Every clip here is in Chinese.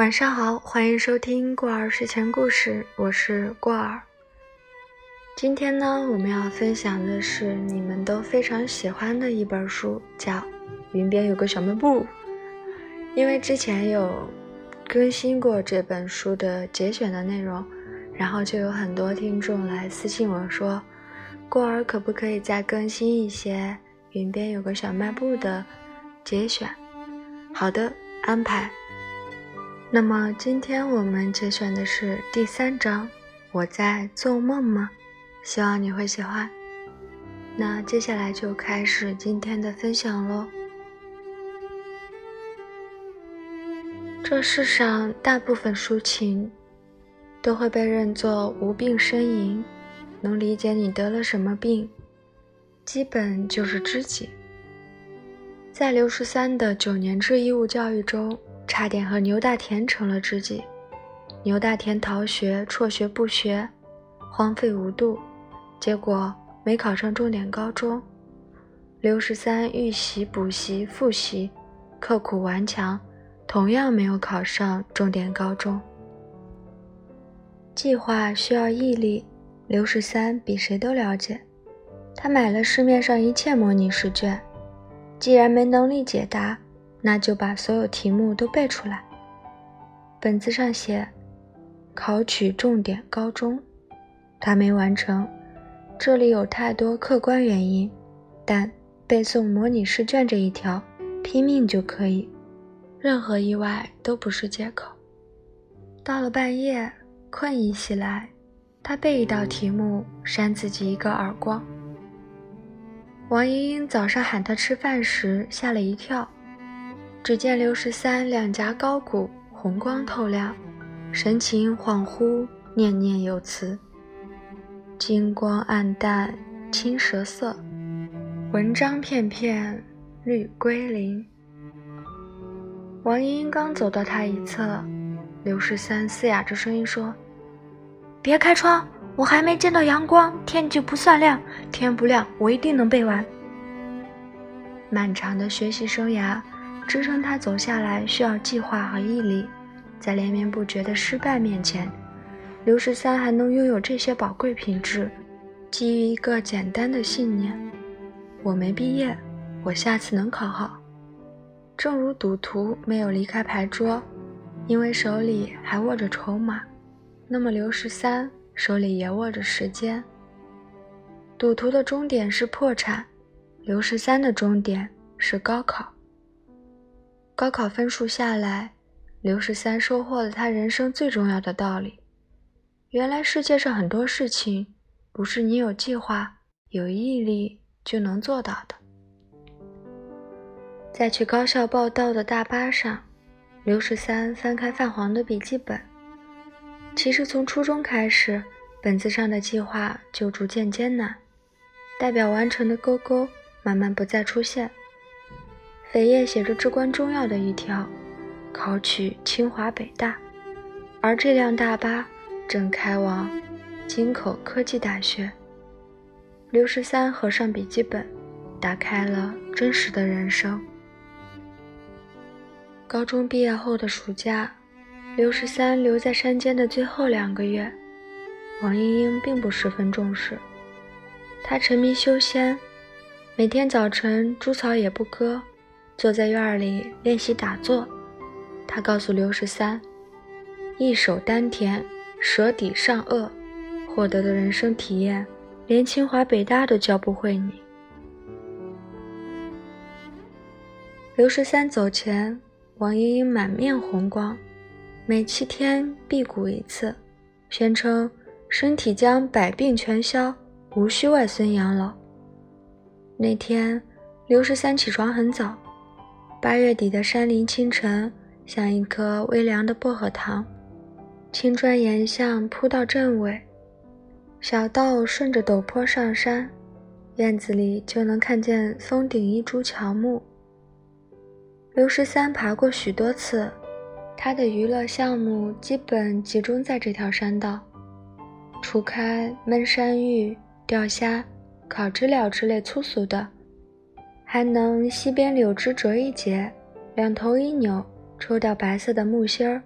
晚上好，欢迎收听过儿睡前故事，我是过儿。今天呢，我们要分享的是你们都非常喜欢的一本书，叫《云边有个小卖部》。因为之前有更新过这本书的节选的内容，然后就有很多听众来私信我说，过儿可不可以再更新一些《云边有个小卖部》的节选？好的，安排。那么今天我们节选的是第三章，我在做梦吗？希望你会喜欢。那接下来就开始今天的分享喽。这世上大部分抒情都会被认作无病呻吟，能理解你得了什么病，基本就是知己。在刘十三的九年制义务教育中。差点和牛大田成了知己，牛大田逃学、辍学不学，荒废无度，结果没考上重点高中。刘十三预习、补习、复习，刻苦顽强，同样没有考上重点高中。计划需要毅力，刘十三比谁都了解。他买了市面上一切模拟试卷，既然没能力解答。那就把所有题目都背出来。本子上写“考取重点高中”，他没完成。这里有太多客观原因，但背诵模拟试卷这一条，拼命就可以，任何意外都不是借口。到了半夜，困意袭来，他背一道题目，扇自己一个耳光。王莹莹早上喊他吃饭时，吓了一跳。只见刘十三两颊高鼓，红光透亮，神情恍惚，念念有词。金光暗淡，青蛇色，文章片片，绿归零。王莹莹刚走到他一侧，刘十三嘶哑着声音说：“别开窗，我还没见到阳光，天就不算亮。天不亮，我一定能背完。”漫长的学习生涯。支撑他走下来需要计划和毅力，在连绵不绝的失败面前，刘十三还能拥有这些宝贵品质，基于一个简单的信念：我没毕业，我下次能考好。正如赌徒没有离开牌桌，因为手里还握着筹码，那么刘十三手里也握着时间。赌徒的终点是破产，刘十三的终点是高考。高考分数下来，刘十三收获了他人生最重要的道理：原来世界上很多事情不是你有计划、有毅力就能做到的。在去高校报到的大巴上，刘十三翻开泛黄的笔记本。其实从初中开始，本子上的计划就逐渐艰难，代表完成的勾勾慢慢不再出现。扉页写着至关重要的一条：考取清华北大。而这辆大巴正开往京口科技大学。刘十三合上笔记本，打开了真实的人生。高中毕业后的暑假，刘十三留在山间的最后两个月，王英英并不十分重视。她沉迷修仙，每天早晨猪草也不割。坐在院里练习打坐，他告诉刘十三：“一手丹田，舌底上颚，获得的人生体验，连清华北大都教不会你。”刘十三走前，王莹莹满面红光，每七天辟谷一次，宣称身体将百病全消，无需外孙养老。那天，刘十三起床很早。八月底的山林清晨，像一颗微凉的薄荷糖。青砖岩巷铺到镇尾，小道顺着陡坡上山，院子里就能看见峰顶一株乔木。刘十三爬过许多次，他的娱乐项目基本集中在这条山道，除开焖山芋、钓虾、烤知了之类粗俗的。还能溪边柳枝折一截，两头一扭，抽掉白色的木芯儿，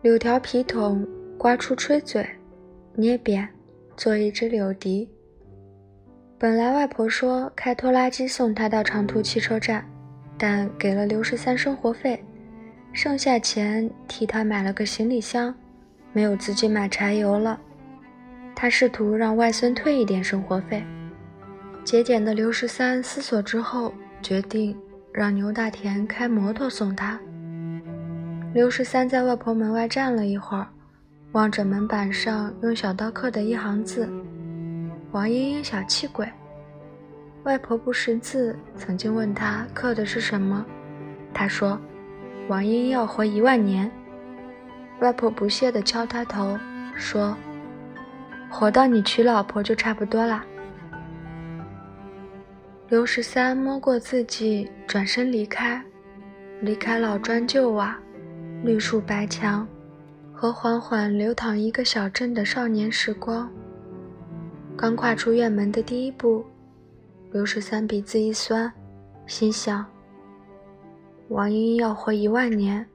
柳条皮筒刮出吹嘴，捏扁，做一只柳笛。本来外婆说开拖拉机送他到长途汽车站，但给了刘十三生活费，剩下钱替他买了个行李箱，没有自己买柴油了。他试图让外孙退一点生活费。节俭的刘十三思索之后，决定让牛大田开摩托送他。刘十三在外婆门外站了一会儿，望着门板上用小刀刻的一行字：“王英英小气鬼。”外婆不识字，曾经问他刻的是什么，他说：“王英英要活一万年。”外婆不屑地敲他头，说：“活到你娶老婆就差不多啦。”刘十三摸过自己，转身离开，离开老砖旧瓦、绿树白墙和缓缓流淌一个小镇的少年时光。刚跨出院门的第一步，刘十三鼻子一酸，心想：王英英要活一万年。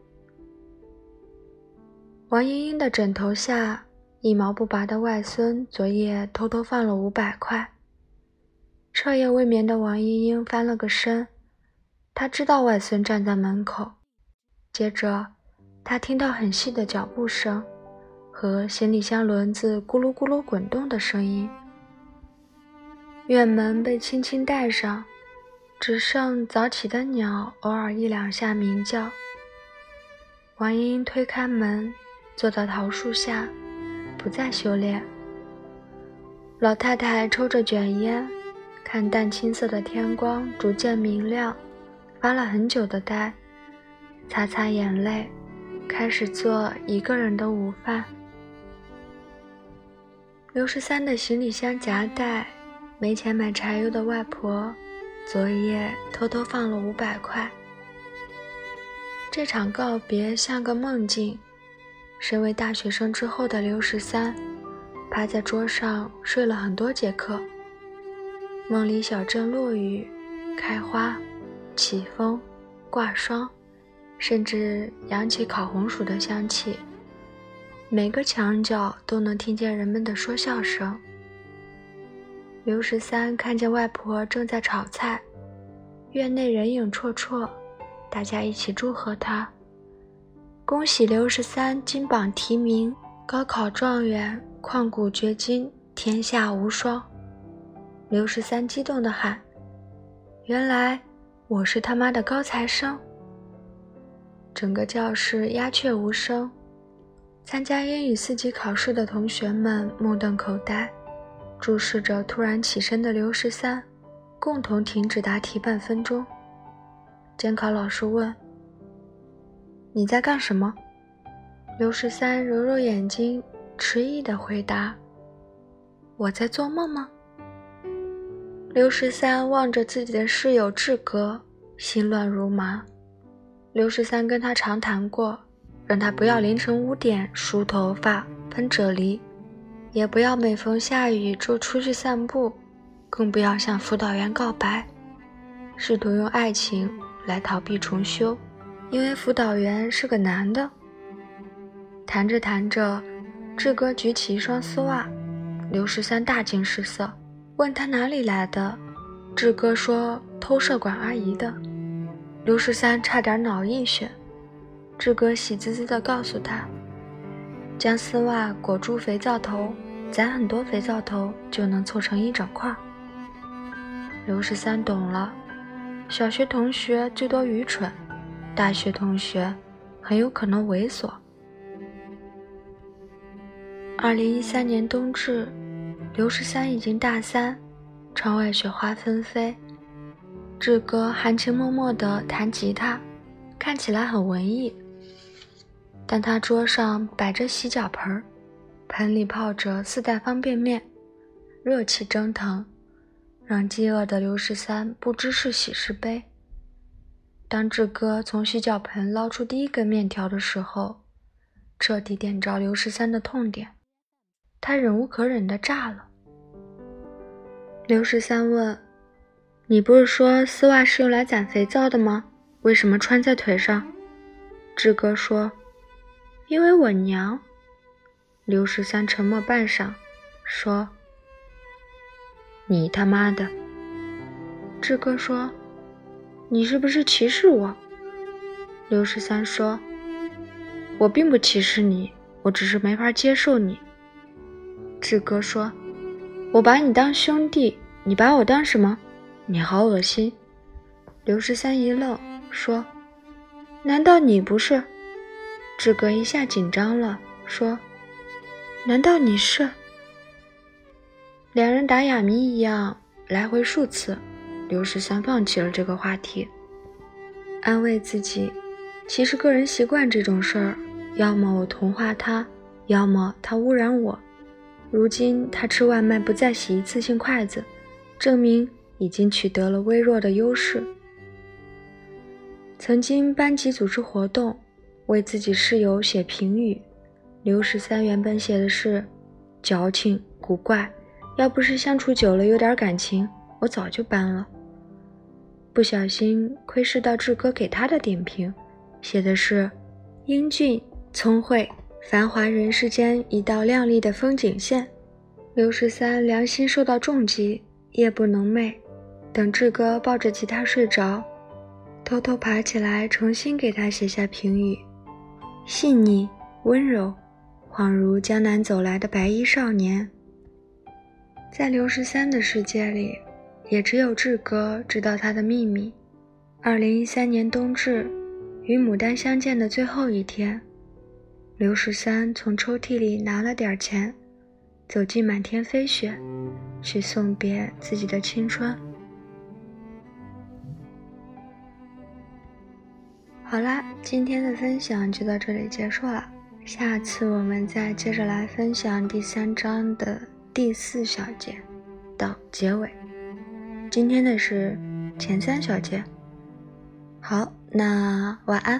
王英英的枕头下，一毛不拔的外孙昨夜偷偷放了五百块。彻夜未眠的王英英翻了个身，她知道外孙站在门口。接着，她听到很细的脚步声和行李箱轮子咕噜咕噜滚动的声音。院门被轻轻带上，只剩早起的鸟偶尔一两下鸣叫。王英英推开门，坐到桃树下，不再修炼。老太太抽着卷烟。看淡青色的天光逐渐明亮，发了很久的呆，擦擦眼泪，开始做一个人的午饭。刘十三的行李箱夹带，没钱买柴油的外婆，昨夜偷偷放了五百块。这场告别像个梦境。身为大学生之后的刘十三，趴在桌上睡了很多节课。梦里，小镇落雨、开花、起风、挂霜，甚至扬起烤红薯的香气。每个墙角都能听见人们的说笑声。刘十三看见外婆正在炒菜，院内人影绰绰，大家一起祝贺他：“恭喜刘十三金榜题名，高考状元，旷古绝今，天下无双。”刘十三激动地喊：“原来我是他妈的高材生！”整个教室鸦雀无声。参加英语四级考试的同学们目瞪口呆，注视着突然起身的刘十三，共同停止答题半分钟。监考老师问：“你在干什么？”刘十三揉揉眼睛，迟疑地回答：“我在做梦吗？”刘十三望着自己的室友志哥，心乱如麻。刘十三跟他长谈过，让他不要凌晨五点梳头发、喷啫喱，也不要每逢下雨就出去散步，更不要向辅导员告白，试图用爱情来逃避重修，因为辅导员是个男的。谈着谈着，志哥举起一双丝袜，刘十三大惊失色。问他哪里来的，志哥说偷舍管阿姨的。刘十三差点脑溢血。志哥喜滋滋地告诉他，将丝袜裹住肥皂头，攒很多肥皂头就能凑成一整块。刘十三懂了，小学同学最多愚蠢，大学同学很有可能猥琐。二零一三年冬至。刘十三已经大三，窗外雪花纷飞。志哥含情脉脉地弹吉他，看起来很文艺。但他桌上摆着洗脚盆，盆里泡着四袋方便面，热气蒸腾，让饥饿的刘十三不知是喜是悲。当志哥从洗脚盆捞出第一根面条的时候，彻底点着刘十三的痛点，他忍无可忍地炸了。刘十三问：“你不是说丝袜是用来攒肥皂的吗？为什么穿在腿上？”志哥说：“因为我娘。刘十三沉默半晌，说：“你他妈的！”志哥说：“你是不是歧视我？”刘十三说：“我并不歧视你，我只是没法接受你。”志哥说：“我把你当兄弟，你把我当什么？你好恶心！”刘十三一愣，说：“难道你不是？”志哥一下紧张了，说：“难道你是？”两人打哑谜一样来回数次，刘十三放弃了这个话题，安慰自己。其实个人习惯这种事儿，要么我同化他，要么他污染我。如今他吃外卖不再洗一次性筷子，证明已经取得了微弱的优势。曾经班级组织活动，为自己室友写评语，刘十三原本写的是矫情古怪，要不是相处久了有点感情，我早就搬了。不小心窥视到志哥给他的点评。写的是英俊聪慧，繁华人世间一道亮丽的风景线。刘十三良心受到重击，夜不能寐。等志哥抱着吉他睡着，偷偷爬起来重新给他写下评语：细腻温柔，恍如江南走来的白衣少年。在刘十三的世界里，也只有志哥知道他的秘密。二零一三年冬至。与牡丹相见的最后一天，刘十三从抽屉里拿了点钱，走进满天飞雪，去送别自己的青春。好啦，今天的分享就到这里结束了，下次我们再接着来分享第三章的第四小节到结尾。今天的是前三小节。好，那晚安。